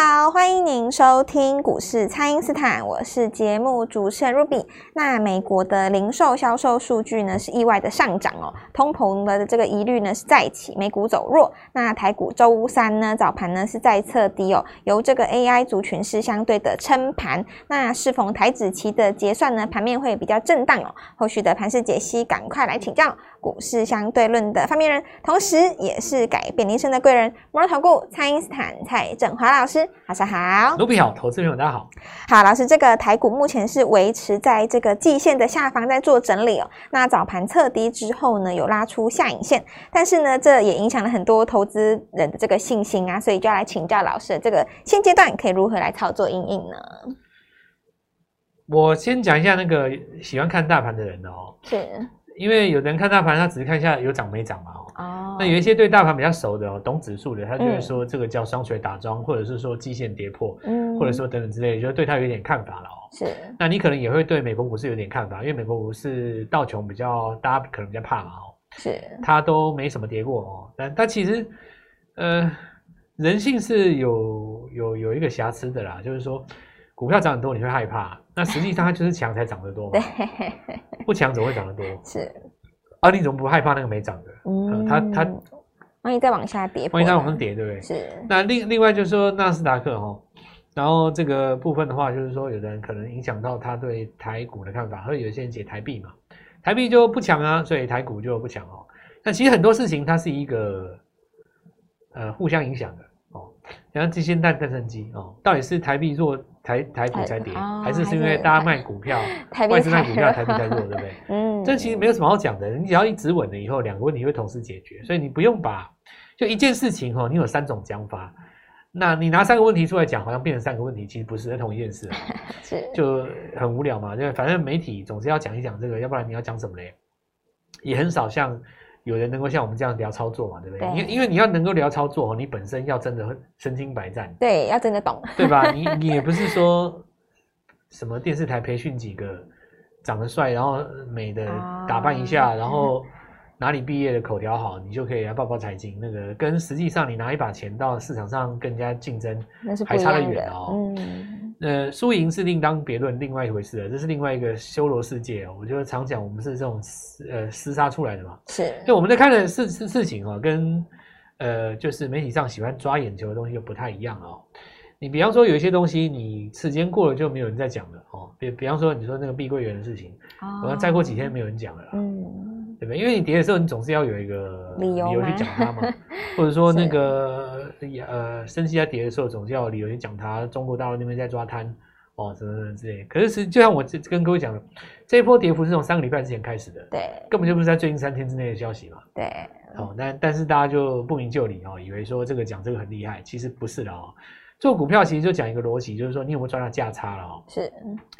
Tchau! 欢迎您收听股市蔡因斯坦，我是节目主持人 Ruby。那美国的零售销售数据呢是意外的上涨哦，通膨的这个疑虑呢是再起，美股走弱。那台股周三呢早盘呢是再测低哦，由这个 AI 族群是相对的撑盘。那适逢台指期的结算呢，盘面会比较震荡哦。后续的盘势解析，赶快来请教股市相对论的发明人，同时也是改变人生的贵人——摩尔投顾蔡因斯坦蔡振华老师。上好，卢比好，投资朋友大家好。好，老师，这个台股目前是维持在这个季线的下方，在做整理哦。那早盘测低之后呢，有拉出下影线，但是呢，这也影响了很多投资人的这个信心啊，所以就要来请教老师，这个现阶段可以如何来操作因应呢？我先讲一下那个喜欢看大盘的人哦，是因为有人看大盘，他只是看一下有涨没涨嘛。哦，那有一些对大盘比较熟的哦，懂指数的，他就会说这个叫双锤打桩，嗯、或者是说季线跌破，嗯，或者说等等之类的，就对他有点看法了哦。是，那你可能也会对美国股市有点看法，因为美国股市道琼比较大家可能比较怕嘛哦，是，它都没什么跌过哦，但但其实，呃，人性是有有有一个瑕疵的啦，就是说股票涨很多你会害怕，那实际上它就是强才涨得多嘛，对，不强怎么会涨得多？是。啊，你怎么不害怕那个没涨的？嗯，它它万一再往下跌，万一再往上跌，对不对？是。那另另外就是说纳斯达克哈，然后这个部分的话，就是说有的人可能影响到他对台股的看法，或者有些人解台币嘛，台币就不强啊，所以台股就不强哦。那其实很多事情它是一个呃互相影响的哦，像这些蛋蛋生鸡哦，到底是台币弱？台台股才跌，哦、还是是因为大家卖股票，外资卖股票，台币才弱，对不对？嗯，这其实没有什么好讲的。你只要一直稳了以后，两个问题会同时解决，所以你不用把就一件事情哈，你有三种讲法，那你拿三个问题出来讲，好像变成三个问题，其实不是同一件事，是就很无聊嘛。就反正媒体总是要讲一讲这个，要不然你要讲什么嘞？也很少像。有人能够像我们这样聊操作嘛，对不对？因为因为你要能够聊操作，你本身要真的身经百战，对，要真的懂，对吧？你你也不是说什么电视台培训几个长得帅然后美的打扮一下，哦、然后 哪里毕业的口条好，你就可以来报报财经。那个跟实际上你拿一把钱到市场上跟人家竞争，还差得远哦。嗯。呃，输赢是另当别论，另外一回事了。这是另外一个修罗世界哦。我就常讲，我们是这种呃厮杀出来的嘛。是。就我们在看的事事事情哦，跟呃就是媒体上喜欢抓眼球的东西就不太一样哦。你比方说有一些东西，你时间过了就没有人在讲了哦。比比方说你说那个碧桂园的事情，哦，我要再过几天没有人讲了。嗯。对不对？因为你跌的时候，你总是要有一个理由去讲它嘛，或者说那个呃，升息在跌的时候，总是要有理由去讲它。中国大陆那边在抓贪哦，什么什么之类。可是是就像我跟各位讲的，这一波跌幅是从三个礼拜之前开始的，对，根本就不是在最近三天之内的消息嘛。对，哦，但但是大家就不明就里哦，以为说这个讲这个很厉害，其实不是的哦。做股票其实就讲一个逻辑，就是说你有没有赚到价差了哦。是，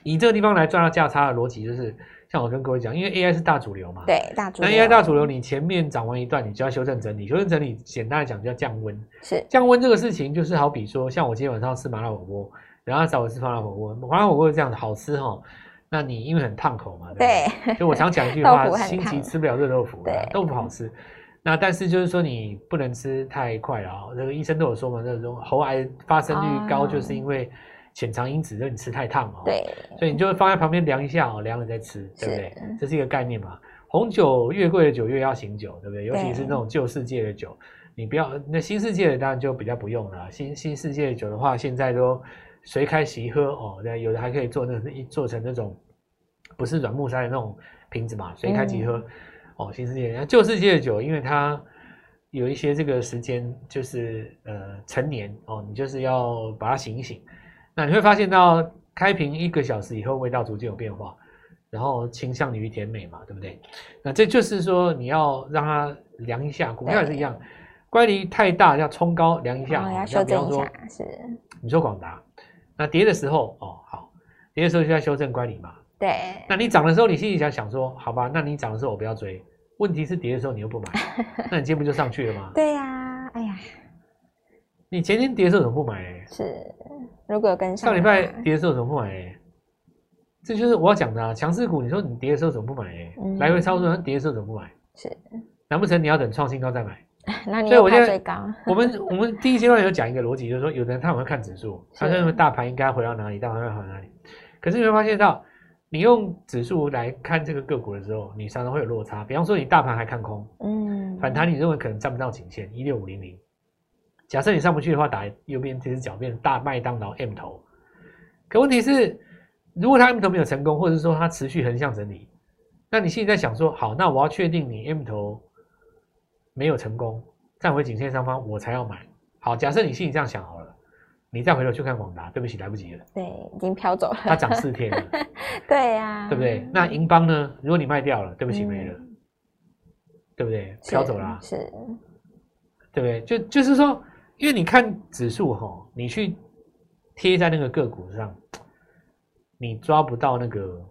以这个地方来赚到价差的逻辑就是。像我跟各位讲，因为 AI 是大主流嘛，对，大主流。那 AI 大主流，你前面涨完一段，你就要修正整理。修正整理，简单来讲叫降温。是降温这个事情，就是好比说，像我今天晚上吃麻辣火锅，然后找我吃麻辣火锅，麻辣火锅是这样的，好吃哈。那你因为很烫口嘛，对，对，就我常讲一句话，心急吃不了热豆腐，对，豆腐好吃。那但是就是说你不能吃太快了啊，那个医生都有说嘛，那种喉癌发生率高，就是因为。潜藏因子，就你吃太烫哦，对，所以你就放在旁边凉一下哦，凉了再吃，对不对？这是一个概念嘛。红酒越贵的酒越要醒酒，对不对？尤其是那种旧世界的酒，你不要那新世界的当然就比较不用了。新新世界的酒的话，现在都随开随喝哦，那有的还可以做那一做成那种不是软木塞的那种瓶子嘛，随开即喝、嗯、哦。新世界那旧世界的酒，因为它有一些这个时间就是呃陈年哦，你就是要把它醒一醒。那你会发现到开瓶一个小时以后，味道逐渐有变化，然后倾向于甜美嘛，对不对？那这就是说你要让它量一下，股票也是一样，乖离太大要冲高量一下，哦、要修正一下。是，你说广达，那跌的时候哦好，跌的时候就要修正乖离嘛。对。那你涨的时候，你心里想想说，好吧，那你涨的时候我不要追，问题是跌的时候你又不买，那你今天不就上去了吗？对呀、啊，哎呀。你前天跌的时候怎么不买、欸？是，如果有跟上。上礼拜跌的时候怎么不买、欸？这就是我要讲的啊！强势股，你说你跌的时候怎么不买、欸？嗯、来回操作，跌的时候怎么不买？是，难不成你要等创新高再买？那你又看最高。我们我们第一阶段有讲一个逻辑，就是说，有的人他很会看指数，他认为大盘应该回到哪里，大盘会回到哪里。可是你会发现到，你用指数来看这个个股的时候，你常常会有落差。比方说，你大盘还看空，嗯，反弹你认为可能站不到颈线一六五零零。假设你上不去的话，打右边这只脚变成大麦当劳 M 头。可问题是，如果它 M 头没有成功，或者是说它持续横向整理，那你现在想说，好，那我要确定你 M 头没有成功，站回颈线上方，我才要买。好，假设你心里这样想好了。你再回头去看广达，对不起，来不及了。对，已经飘走了。它涨四天了。对呀、啊，对不对？那银邦呢？如果你卖掉了，对不起，没了，嗯、对不对？飘走了、啊。是。对不对？就就是说，因为你看指数哈，你去贴在那个个股上，你抓不到那个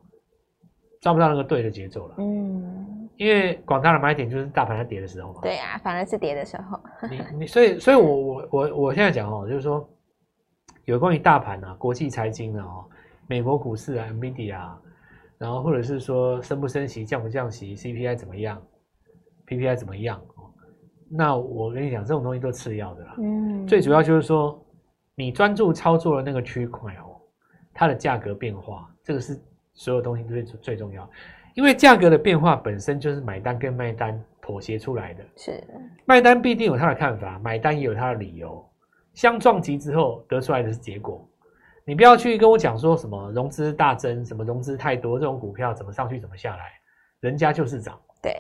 抓不到那个对的节奏了。嗯。因为广大的买点就是大盘在跌的时候嘛。对呀、啊，反而是跌的时候。你你所以所以我我我我现在讲哦，就是说。有关于大盘啊，国际财经啊，美国股市啊，NVIDIA 啊，然后或者是说升不升息、降不降息、CPI 怎么样、PPI 怎么样？那我跟你讲，这种东西都次要的啦。嗯，最主要就是说，你专注操作的那个区块哦，它的价格变化，这个是所有东西最最重要。因为价格的变化本身就是买单跟卖单妥协出来的。是，卖单必定有他的看法，买单也有他的理由。相撞击之后得出来的是结果，你不要去跟我讲说什么融资大增，什么融资太多，这种股票怎么上去怎么下来，人家就是涨，对，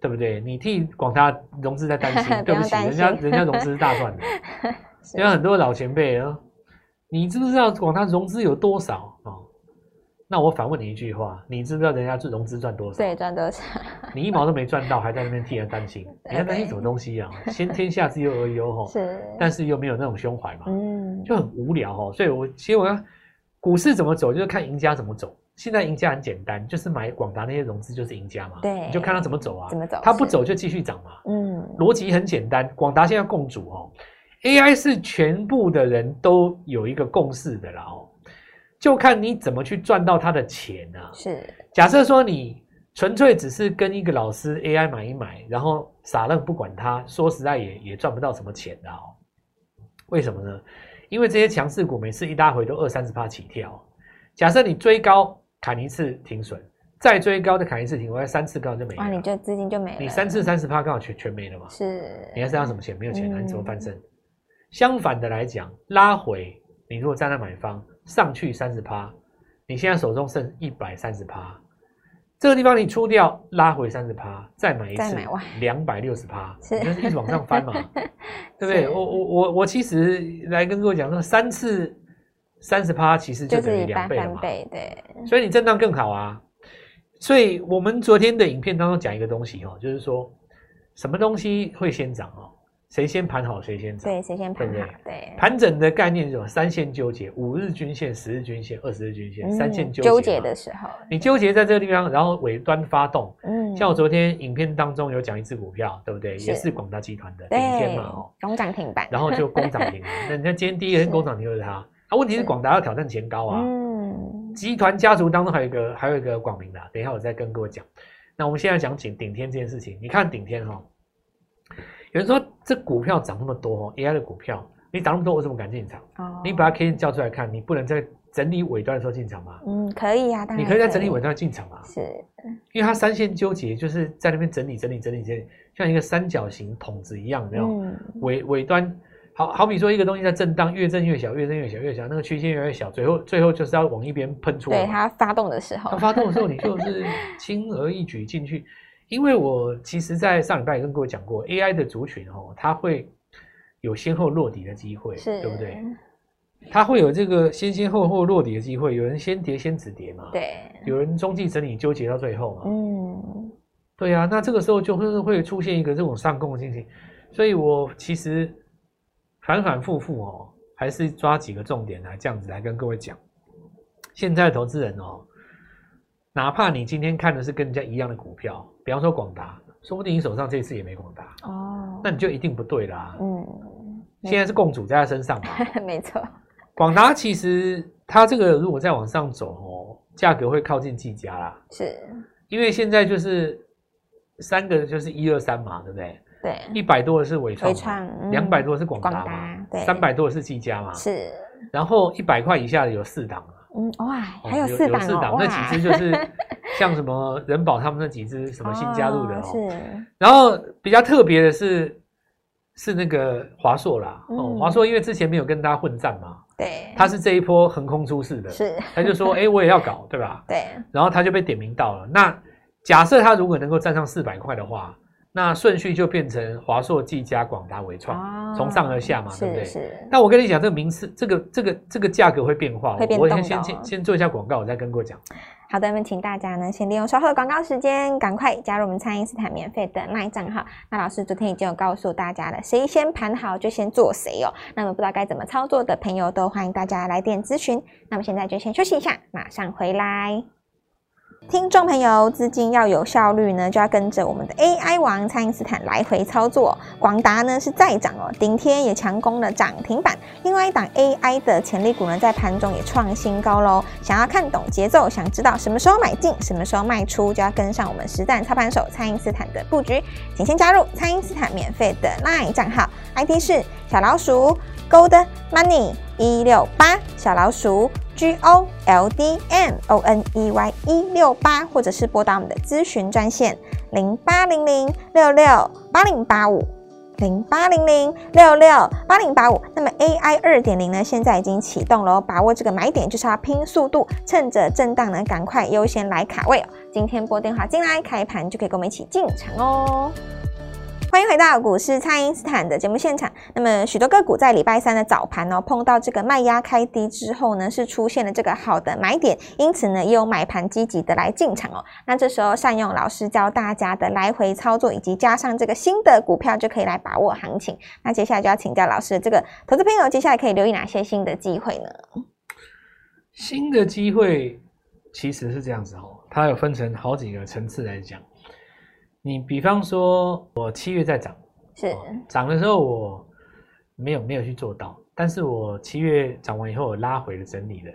对不对？你替广达融资在担心，对不起，人家人家融资是大赚的，因为很多老前辈啊，你知不知道广达融资有多少啊？哦那我反问你一句话，你知不知道人家是融资赚多少？对，赚多少？你一毛都没赚到，还在那边替人担心，你还担心什么东西啊？先天下之忧而忧吼，是，但是又没有那种胸怀嘛，嗯，就很无聊哦。所以我其实我要股市怎么走，就是看赢家怎么走。现在赢家很简单，就是买广达那些融资就是赢家嘛，对，你就看他怎么走啊，怎么走？他不走就继续涨嘛，嗯，逻辑很简单。广达现在共主哦，AI 是全部的人都有一个共识的啦哦。就看你怎么去赚到他的钱啊！是，假设说你纯粹只是跟一个老师 AI 买一买，然后傻愣不管他，说实在也也赚不到什么钱的哦。为什么呢？因为这些强势股每次一拉回都二三十趴起跳。假设你追高砍一次停损，再追高的砍一次停损，三次刚好就没了。那，你这资金就没了。你三次三十趴刚好全全没了嘛？是。你还剩下什么钱？没有钱了，你怎么翻身？嗯。相反的来讲，拉回你如果站在买方。上去三十趴，你现在手中剩一百三十趴，这个地方你出掉，拉回三十趴，再买一次，两百六十趴，你就是一直往上翻嘛，对不对？我我我我其实来跟各位讲说，三次三十趴其实就等于两倍了嘛，对，所以你震荡更好啊。所以我们昨天的影片当中讲一个东西哦，就是说什么东西会先涨哦。谁先盘好谁先涨，对，谁先盘好，对对？对，盘整的概念是什么？三线纠结，五日均线、十日均线、二十日均线，嗯、三线纠结，纠结的时候，你纠结在这个地方，然后尾端发动。嗯，像我昨天影片当中有讲一只股票，对不对？也是广大集团的顶天嘛，哦，攻涨停板，然后就攻涨停。那你看今天第一个攻涨停就是它。啊，问题是广达要挑战前高啊。嗯，集团家族当中还有一个还有一个广明的，等一下我再跟各位讲。那我们现在讲顶顶天这件事情，你看顶天哈。有人说这股票涨那么多哦，AI 的股票你涨那么多，我怎么敢进场？哦，你把它 K 线叫出来看，你不能在整理尾端的时候进场吗？嗯，可以啊。你可以在整理尾端进场啊？是，因为它三线纠结，就是在那边整理、整理、整理、整理，像一个三角形筒子一样，没有？嗯、尾尾端，好好比说一个东西在震荡，越震越小，越震越小，越小，那个曲线越来越小，最后最后就是要往一边喷出来。对，它发动的时候，它发动的时候，你就是轻而易举进去。因为我其实，在上礼拜也跟各位讲过，AI 的族群哦，它会有先后落底的机会，对不对？它会有这个先先后后落底的机会，有人先跌先止跌嘛，对，有人中继整理纠结到最后嘛，嗯，对啊，那这个时候就会会出现一个这种上攻的情形，所以我其实反反复复哦，还是抓几个重点来这样子来跟各位讲，现在的投资人哦。哪怕你今天看的是跟人家一样的股票，比方说广达，说不定你手上这一次也没广达哦，那你就一定不对啦。嗯，现在是共主在他身上嘛，没错。广达其实它这个如果再往上走哦，价格会靠近技嘉啦。是，因为现在就是三个就是一二三嘛，对不对？对，一百多的是伟创，两百、嗯、多的是广达嘛，对，三百多的是技嘉嘛，是。然后一百块以下的有四档，嗯哇，还有四有四档，那几只就是 像什么人保他们那几只什么新加入的哦，哦是。然后比较特别的是是那个华硕啦，哦、嗯，华硕因为之前没有跟大家混战嘛，对，他是这一波横空出世的，是，他就说 哎我也要搞，对吧？对，然后他就被点名到了。那假设他如果能够站上四百块的话。那顺序就变成华硕、技嘉、广达、伟创，从上而下嘛，对不对？是。那我跟你讲，这个名次，这个这个这个价格会变化。我先先先做一下广告，我再跟各位讲。好的，那么请大家呢，先利用稍后的广告时间，赶快加入我们蔡因斯坦免费的 LINE 账号。那老师昨天已经有告诉大家了，谁先盘好就先做谁哦。那么不知道该怎么操作的朋友，都欢迎大家来电咨询。那么现在就先休息一下，马上回来。听众朋友，资金要有效率呢，就要跟着我们的 AI 王蔡因斯坦来回操作。广达呢是再涨哦，顶天也强攻了涨停板。另外一档 AI 的潜力股呢，在盘中也创新高喽。想要看懂节奏，想知道什么时候买进，什么时候卖出，就要跟上我们实战操盘手蔡因斯坦的布局。请先加入蔡因斯坦免费的 LINE 账号，ID 是小老鼠 Gold Money 一六八小老鼠。G O L D M O N E Y 一六八，或者是拨打我们的咨询专线零八零零六六八零八五零八零零六六八零八五。那么 A I 二点零呢，现在已经启动了，把握这个买点就是要拼速度，趁着震荡呢，赶快优先来卡位哦。今天拨电话进来，开盘就可以跟我们一起进场哦。欢迎回到股市，蔡因斯坦的节目现场。那么许多个股在礼拜三的早盘哦，碰到这个卖压开低之后呢，是出现了这个好的买点，因此呢，也有买盘积极的来进场哦。那这时候善用老师教大家的来回操作，以及加上这个新的股票，就可以来把握行情。那接下来就要请教老师，这个投资朋友接下来可以留意哪些新的机会呢？新的机会其实是这样子哦，它有分成好几个层次来讲。你比方说，我七月在涨，是涨的时候我没有没有去做到，但是我七月涨完以后我拉回了整理了，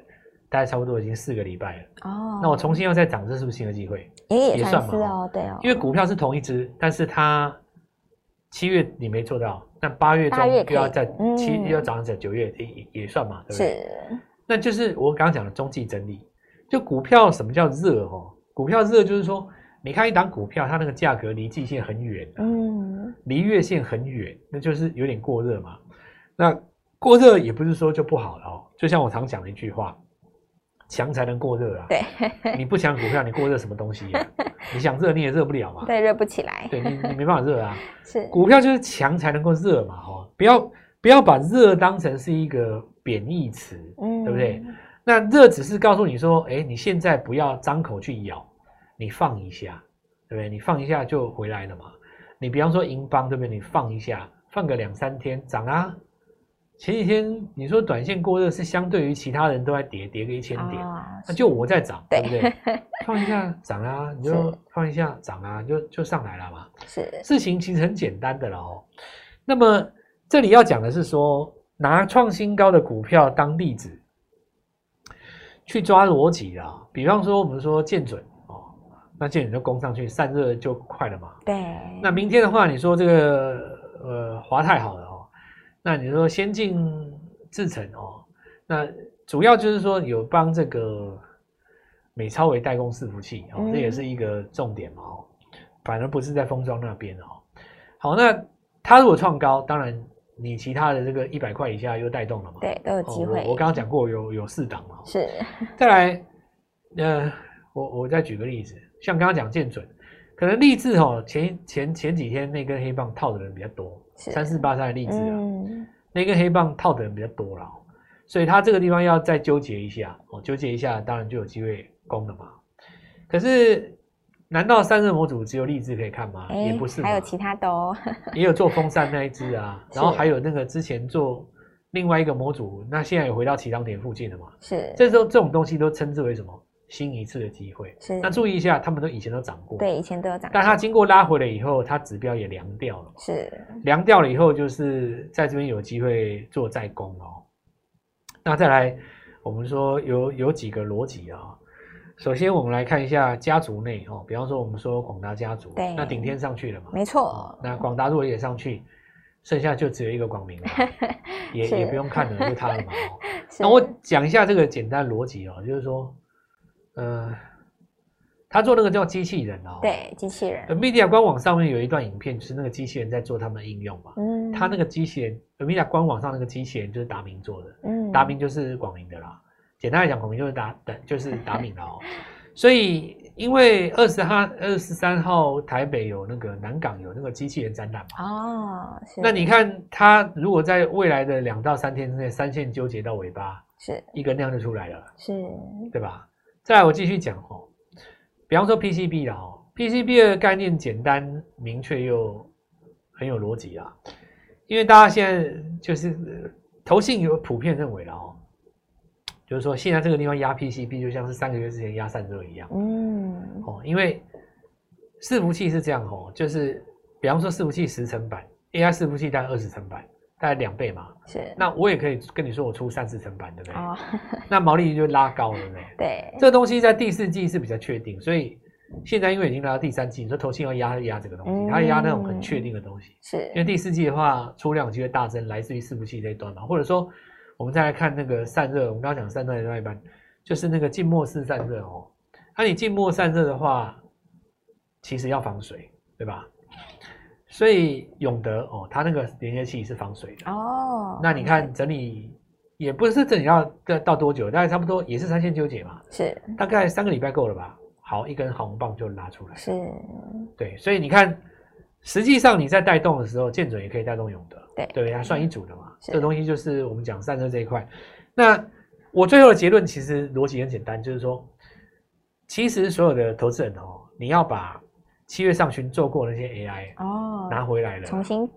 大概差不多已经四个礼拜了。哦，那我重新又再涨，这是不是新的机会？也也算嘛，哦，对哦。因为股票是同一只，但是它七月你没做到，那八月中又要在七又要涨在九月也也算嘛，对不对？是，那就是我刚刚讲的中继整理。就股票什么叫热？哦，股票热就是说。你看一档股票，它那个价格离季线很远，嗯，离月线很远，那就是有点过热嘛。那过热也不是说就不好了哦。就像我常讲的一句话，强才能过热啊。对，你不强股票，你过热什么东西啊？你想热你也热不了嘛。对，热不起来。对你，你没办法热啊。是，股票就是强才能够热嘛，哈，不要不要把热当成是一个贬义词，嗯，对不对？那热只是告诉你说，哎，你现在不要张口去咬。你放一下，对不对？你放一下就回来了嘛。你比方说银邦，对不对？你放一下，放个两三天涨啊。前几天你说短线过热，是相对于其他人都在跌，跌个一千点，哦、那就我在涨，对不对？放一下 涨啊，你就放一下涨啊，就就上来了嘛。是，事情其实很简单的了哦。那么这里要讲的是说，拿创新高的股票当例子去抓逻辑啊。比方说，我们说建准。那建准就攻上去，散热就快了嘛。对。那明天的话，你说这个呃华泰好了哦，那你说先进制程哦，那主要就是说有帮这个美超微代工伺服器哦，这也是一个重点嘛哦，反而不是在封装那边哦。好，那它如果创高，当然你其他的这个一百块以下又带动了嘛。对，都有机会。我刚刚讲过有有四档嘛。是。再来，呃，我我再举个例子。像刚刚讲建准，可能励志哦，前前前几天那根黑棒套的人比较多，三四八三的立志啊，嗯、那根黑棒套的人比较多了，所以他这个地方要再纠结一下哦，纠结一下，当然就有机会攻了嘛。可是，难道三热模组只有励志可以看吗？欸、也不是，还有其他的哦，也有做风扇那一只啊，然后还有那个之前做另外一个模组，那现在也回到起涨点附近了嘛。是，这时候这种东西都称之为什么？新一次的机会，是。那注意一下，他们都以前都涨过，对，以前都有涨，但它经过拉回了以后，它指标也凉掉了，是。凉掉了以后，就是在这边有机会做再攻哦。那再来，我们说有有几个逻辑啊，首先我们来看一下家族内哦，比方说我们说广达家族，对，那顶天上去了嘛，没错。那广达如果也上去，剩下就只有一个广明了，也也不用看了，就他了嘛。那我讲一下这个简单逻辑哦，就是说，呃。他做那个叫机器人哦，对，机器人。NVIDIA 官网上面有一段影片，就是那个机器人在做他们的应用嘛。嗯。他那个机器人，NVIDIA 官网上那个机器人就是达明做的。嗯。达明就是广明的啦。简单来讲，广明就是达的，就是达明的哦。所以，因为二十号、二十三号台北有那个南港有那个机器人展览嘛。哦。那你看，他如果在未来的两到三天之内，三线纠结到尾巴，是一根量就出来了，是，对吧？再来，我继续讲哦。比方说 PCB 啦，哦，PCB 的概念简单明确又很有逻辑啊，因为大家现在就是投信有普遍认为了哦，就是说现在这个地方压 PCB 就像是三个月之前压散热一样，嗯，哦，因为伺服器是这样哦，就是比方说伺服器十层板，AI 伺服器大概二十层板。大概两倍嘛，是。那我也可以跟你说，我出三四成板，对不对？哦。那毛利率就拉高了，对不对？对。这个东西在第四季是比较确定，所以现在因为已经来到第三季，你说投信要压压这个东西，它压那种很确定的东西。是。因为第四季的话，出量机会大增，来自于伺服器这一端嘛，或者说我们再来看那个散热，我们刚刚讲散热的另外一半，就是那个静默式散热哦。那你静默散热的话，其实要防水，对吧？所以永德哦，它那个连接器是防水的哦。那你看整理也不是整理要到到多久，大概差不多也是三线纠结嘛。是，大概三个礼拜够了吧？好，一根红棒就拉出来。是，对。所以你看，实际上你在带动的时候，建准也可以带动永德。对，对，它算一组的嘛。这个东西就是我们讲散热这一块。那我最后的结论其实逻辑很简单，就是说，其实所有的投资人哦，你要把。七月上旬做过那些 AI 哦，拿回来了，重新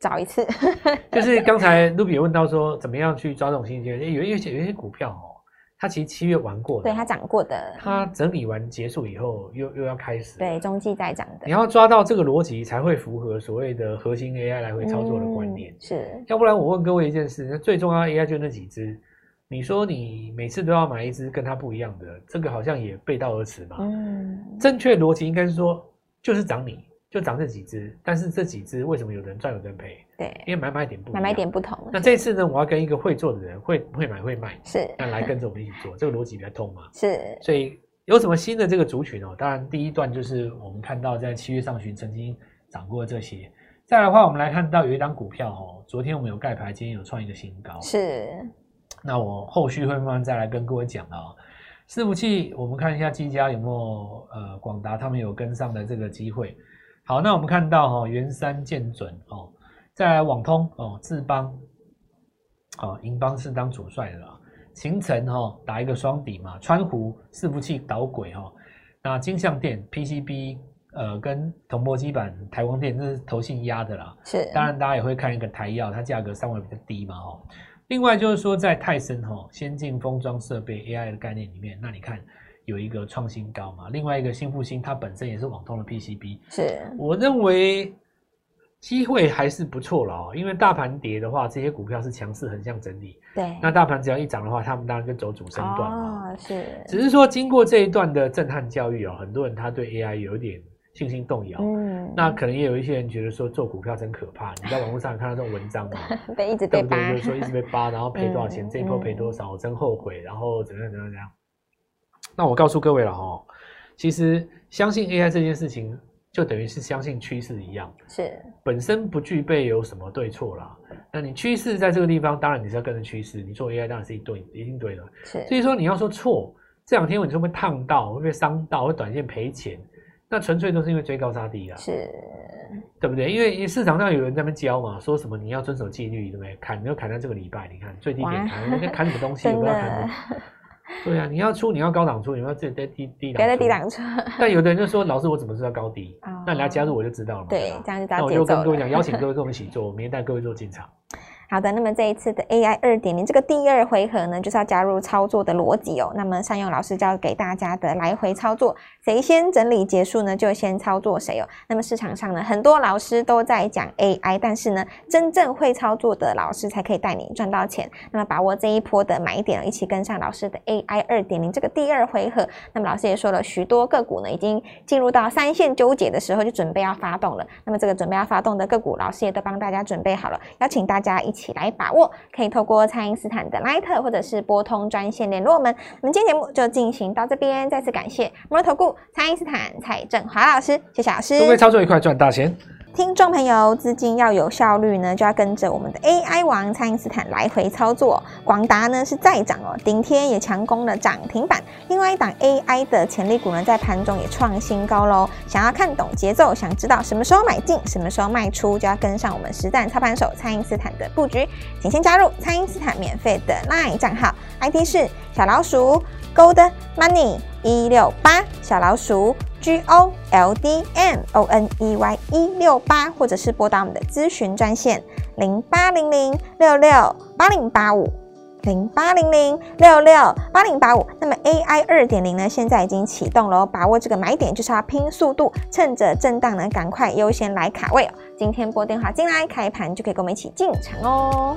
找一次。就是刚才 Ruby 也问到说，怎么样去抓这种新机会？有一些有一些股票哦，它其实七月玩过的，对它涨过的，它整理完结束以后又又要开始，对中继再涨的。你要抓到这个逻辑，才会符合所谓的核心 AI 来回操作的观念。嗯、是，要不然我问各位一件事，那最重要的 AI 就那几只，你说你每次都要买一只跟它不一样的，这个好像也背道而驰嘛。嗯，正确逻辑应该是说。就是涨你，就涨这几只，但是这几只为什么有人赚有人赔？对，因为买卖点不买卖点不同。那这次呢，我要跟一个会做的人，会会买会卖，是，那来跟着我们一起做，这个逻辑比较通嘛。是，所以有什么新的这个族群哦？当然第一段就是我们看到在七月上旬曾经涨过这些。再来的话，我们来看到有一档股票哦，昨天我们有盖牌，今天有创一个新高。是，那我后续会慢慢再来跟各位讲啊。伺服器，我们看一下技嘉有没有呃广达他们有跟上的这个机会。好，那我们看到哈、哦，元山建准哦，再来网通哦，智邦，哦，银邦是当主帅的啦。勤诚哈打一个双底嘛，川湖伺服器导轨哈、哦，那金像电 PCB 呃跟铜箔基板台光电这是投信压的啦。是，当然大家也会看一个台药，它价格稍微比较低嘛哈、哦。另外就是说，在泰森哈先进封装设备 AI 的概念里面，那你看有一个创新高嘛。另外一个新复兴，它本身也是网通的 PCB，是我认为机会还是不错了哦。因为大盘跌的话，这些股票是强势横向整理。对，那大盘只要一涨的话，他们当然就走主升段嘛。哦，是。只是说经过这一段的震撼教育哦，很多人他对 AI 有点。信心动摇，嗯，那可能也有一些人觉得说做股票真可怕。你在网络上看到这种文章嘛？被一直被扒，就是说一直被扒，然后赔多少钱，嗯、这一波赔多少，我真后悔，然后怎样怎样怎样。那我告诉各位了哈，其实相信 AI 这件事情，就等于是相信趋势一样，是本身不具备有什么对错啦。那你趋势在这个地方，当然你是要跟着趋势，你做 AI 当然是一对一定对的。是，所以说你要说错，这两天你会不会烫到，会不会伤到，会短线赔钱？那纯粹都是因为追高杀低啊，是，对不对？因为市场上有人在那边教嘛，说什么你要遵守纪律，对不对？砍你要砍在这个礼拜，你看最低点砍，那砍什么东西？我不要砍。对啊，你要出你要高档出，你要自己在低低档。别在低档出。但有的人就说，老师我怎么知道高低？那你要加入我就知道了嘛。对，这样就大家。那我就跟各位讲，邀请各位跟我们一起做，我明天带各位做进场。好的，那么这一次的 AI 二点零这个第二回合呢，就是要加入操作的逻辑哦。那么善用老师教给大家的来回操作，谁先整理结束呢，就先操作谁哦。那么市场上呢，很多老师都在讲 AI，但是呢，真正会操作的老师才可以带你赚到钱。那么把握这一波的买点，一起跟上老师的 AI 二点零这个第二回合。那么老师也说了许多个股呢，已经进入到三线纠结的时候，就准备要发动了。那么这个准备要发动的个股，老师也都帮大家准备好了，邀请大家一起起来把握，可以透过蔡因斯坦的 Line 或者是拨通专线联络我们。我们今天节目就进行到这边，再次感谢摩托投顾蔡因斯坦蔡振华老师，谢谢老师。各位操作愉快，赚大钱。听众朋友，资金要有效率呢，就要跟着我们的 AI 王蔡因斯坦来回操作。广达呢是再涨哦，顶天也强攻了涨停板。另外一档 AI 的潜力股呢，在盘中也创新高喽。想要看懂节奏，想知道什么时候买进，什么时候卖出，就要跟上我们实战操盘手蔡因斯坦的布局。请先加入蔡因斯坦免费的 LINE 账号，ID 是小老鼠 Gold Money 一六八小老鼠。G O L D M O N E Y 一六八，或者是拨打我们的咨询专线零八零零六六八零八五零八零零六六八零八五。那么 AI 二点零呢，现在已经启动了，把握这个买点就是要拼速度，趁着震荡呢，赶快优先来卡位哦。今天拨电话进来，开盘就可以跟我们一起进场哦。